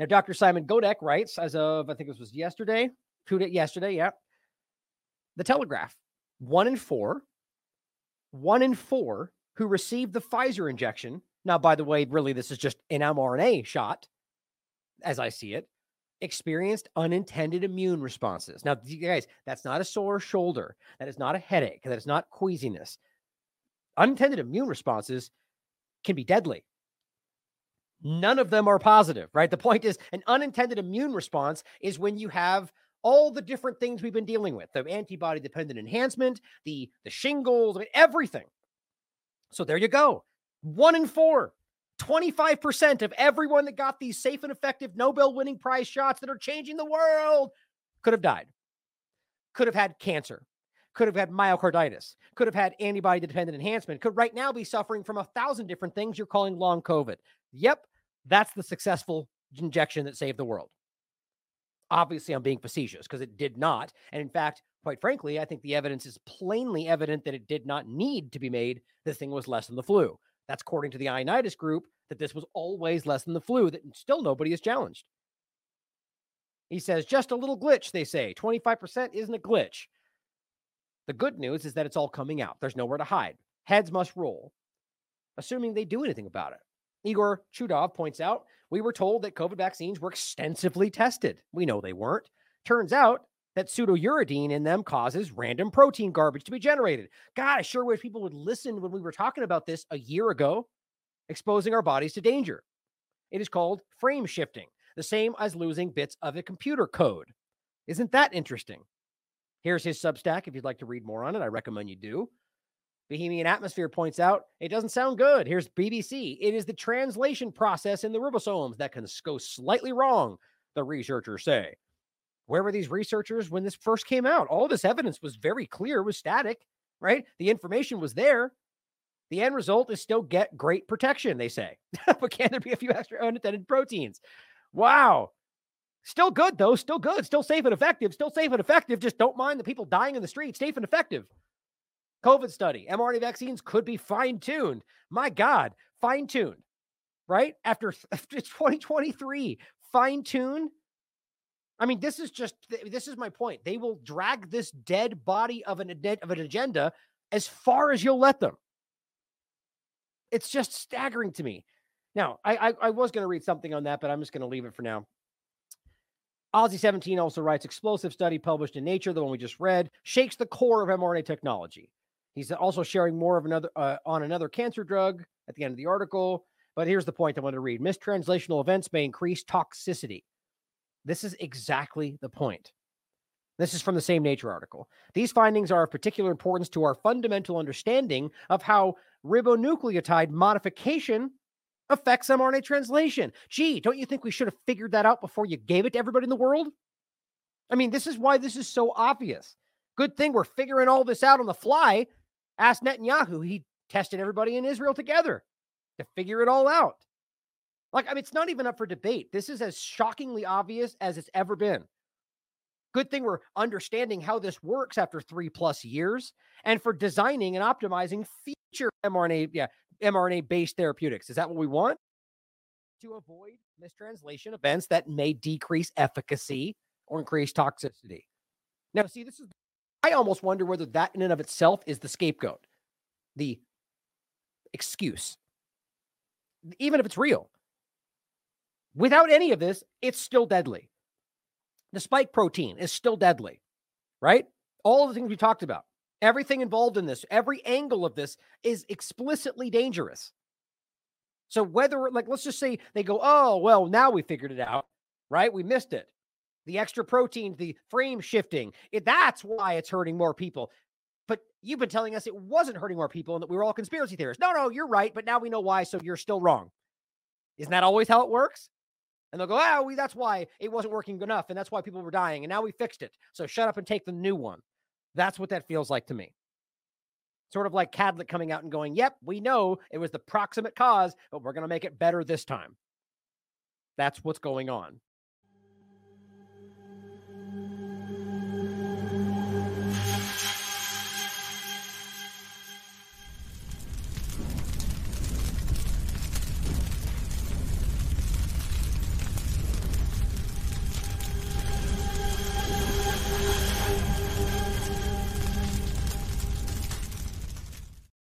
Now, Dr. Simon Goddek writes, as of I think this was yesterday, it yesterday, yeah. The Telegraph, one in four, one in four who received the Pfizer injection. Now, by the way, really, this is just an mRNA shot, as I see it, experienced unintended immune responses. Now, guys, that's not a sore shoulder. That is not a headache. That is not queasiness. Unintended immune responses can be deadly. None of them are positive, right? The point is, an unintended immune response is when you have all the different things we've been dealing with the antibody dependent enhancement, the, the shingles, I mean, everything. So there you go. One in four, 25% of everyone that got these safe and effective Nobel winning prize shots that are changing the world could have died, could have had cancer, could have had myocarditis, could have had antibody dependent enhancement, could right now be suffering from a thousand different things you're calling long COVID. Yep, that's the successful injection that saved the world. Obviously, I'm being facetious because it did not. And in fact, quite frankly, I think the evidence is plainly evident that it did not need to be made. This thing was less than the flu. That's according to the Ioannidis group, that this was always less than the flu, that still nobody is challenged. He says, just a little glitch, they say. 25% isn't a glitch. The good news is that it's all coming out. There's nowhere to hide. Heads must roll, assuming they do anything about it. Igor Chudov points out we were told that COVID vaccines were extensively tested. We know they weren't. Turns out that pseudouridine in them causes random protein garbage to be generated. God, I sure wish people would listen when we were talking about this a year ago, exposing our bodies to danger. It is called frame shifting, the same as losing bits of a computer code. Isn't that interesting? Here's his Substack if you'd like to read more on it. I recommend you do. Bohemian Atmosphere points out it doesn't sound good. Here's BBC. It is the translation process in the ribosomes that can go slightly wrong, the researchers say. Where were these researchers when this first came out? All this evidence was very clear, It was static, right? The information was there. The end result is still get great protection, they say. but can there be a few extra unintended proteins? Wow. Still good, though. Still good. Still safe and effective. Still safe and effective. Just don't mind the people dying in the street. Safe and effective. COVID study, mRNA vaccines could be fine tuned. My God, fine tuned, right? After, after 2023, fine tuned. I mean, this is just this is my point. They will drag this dead body of an of an agenda as far as you'll let them. It's just staggering to me. Now, I I, I was going to read something on that, but I'm just going to leave it for now. Aussie 17 also writes explosive study published in Nature, the one we just read, shakes the core of mRNA technology. He's also sharing more of another uh, on another cancer drug at the end of the article. But here's the point I want to read: mistranslational events may increase toxicity. This is exactly the point. This is from the same Nature article. These findings are of particular importance to our fundamental understanding of how ribonucleotide modification affects mRNA translation. Gee, don't you think we should have figured that out before you gave it to everybody in the world? I mean, this is why this is so obvious. Good thing we're figuring all this out on the fly Ask Netanyahu. He tested everybody in Israel together to figure it all out. Like, I mean, it's not even up for debate. This is as shockingly obvious as it's ever been. Good thing we're understanding how this works after three plus years and for designing and optimizing future mRNA, yeah, mRNA based therapeutics. Is that what we want? To avoid mistranslation events that may decrease efficacy or increase toxicity. Now, see, this is I almost wonder whether that in and of itself is the scapegoat, the excuse, even if it's real. Without any of this, it's still deadly. The spike protein is still deadly, right? All the things we talked about, everything involved in this, every angle of this is explicitly dangerous. So, whether, like, let's just say they go, oh, well, now we figured it out, right? We missed it the extra protein, the frame shifting. It, that's why it's hurting more people. But you've been telling us it wasn't hurting more people and that we were all conspiracy theorists. No, no, you're right. But now we know why. So you're still wrong. Isn't that always how it works? And they'll go, oh, we, that's why it wasn't working enough. And that's why people were dying. And now we fixed it. So shut up and take the new one. That's what that feels like to me. Sort of like Kadlec coming out and going, yep, we know it was the proximate cause, but we're going to make it better this time. That's what's going on.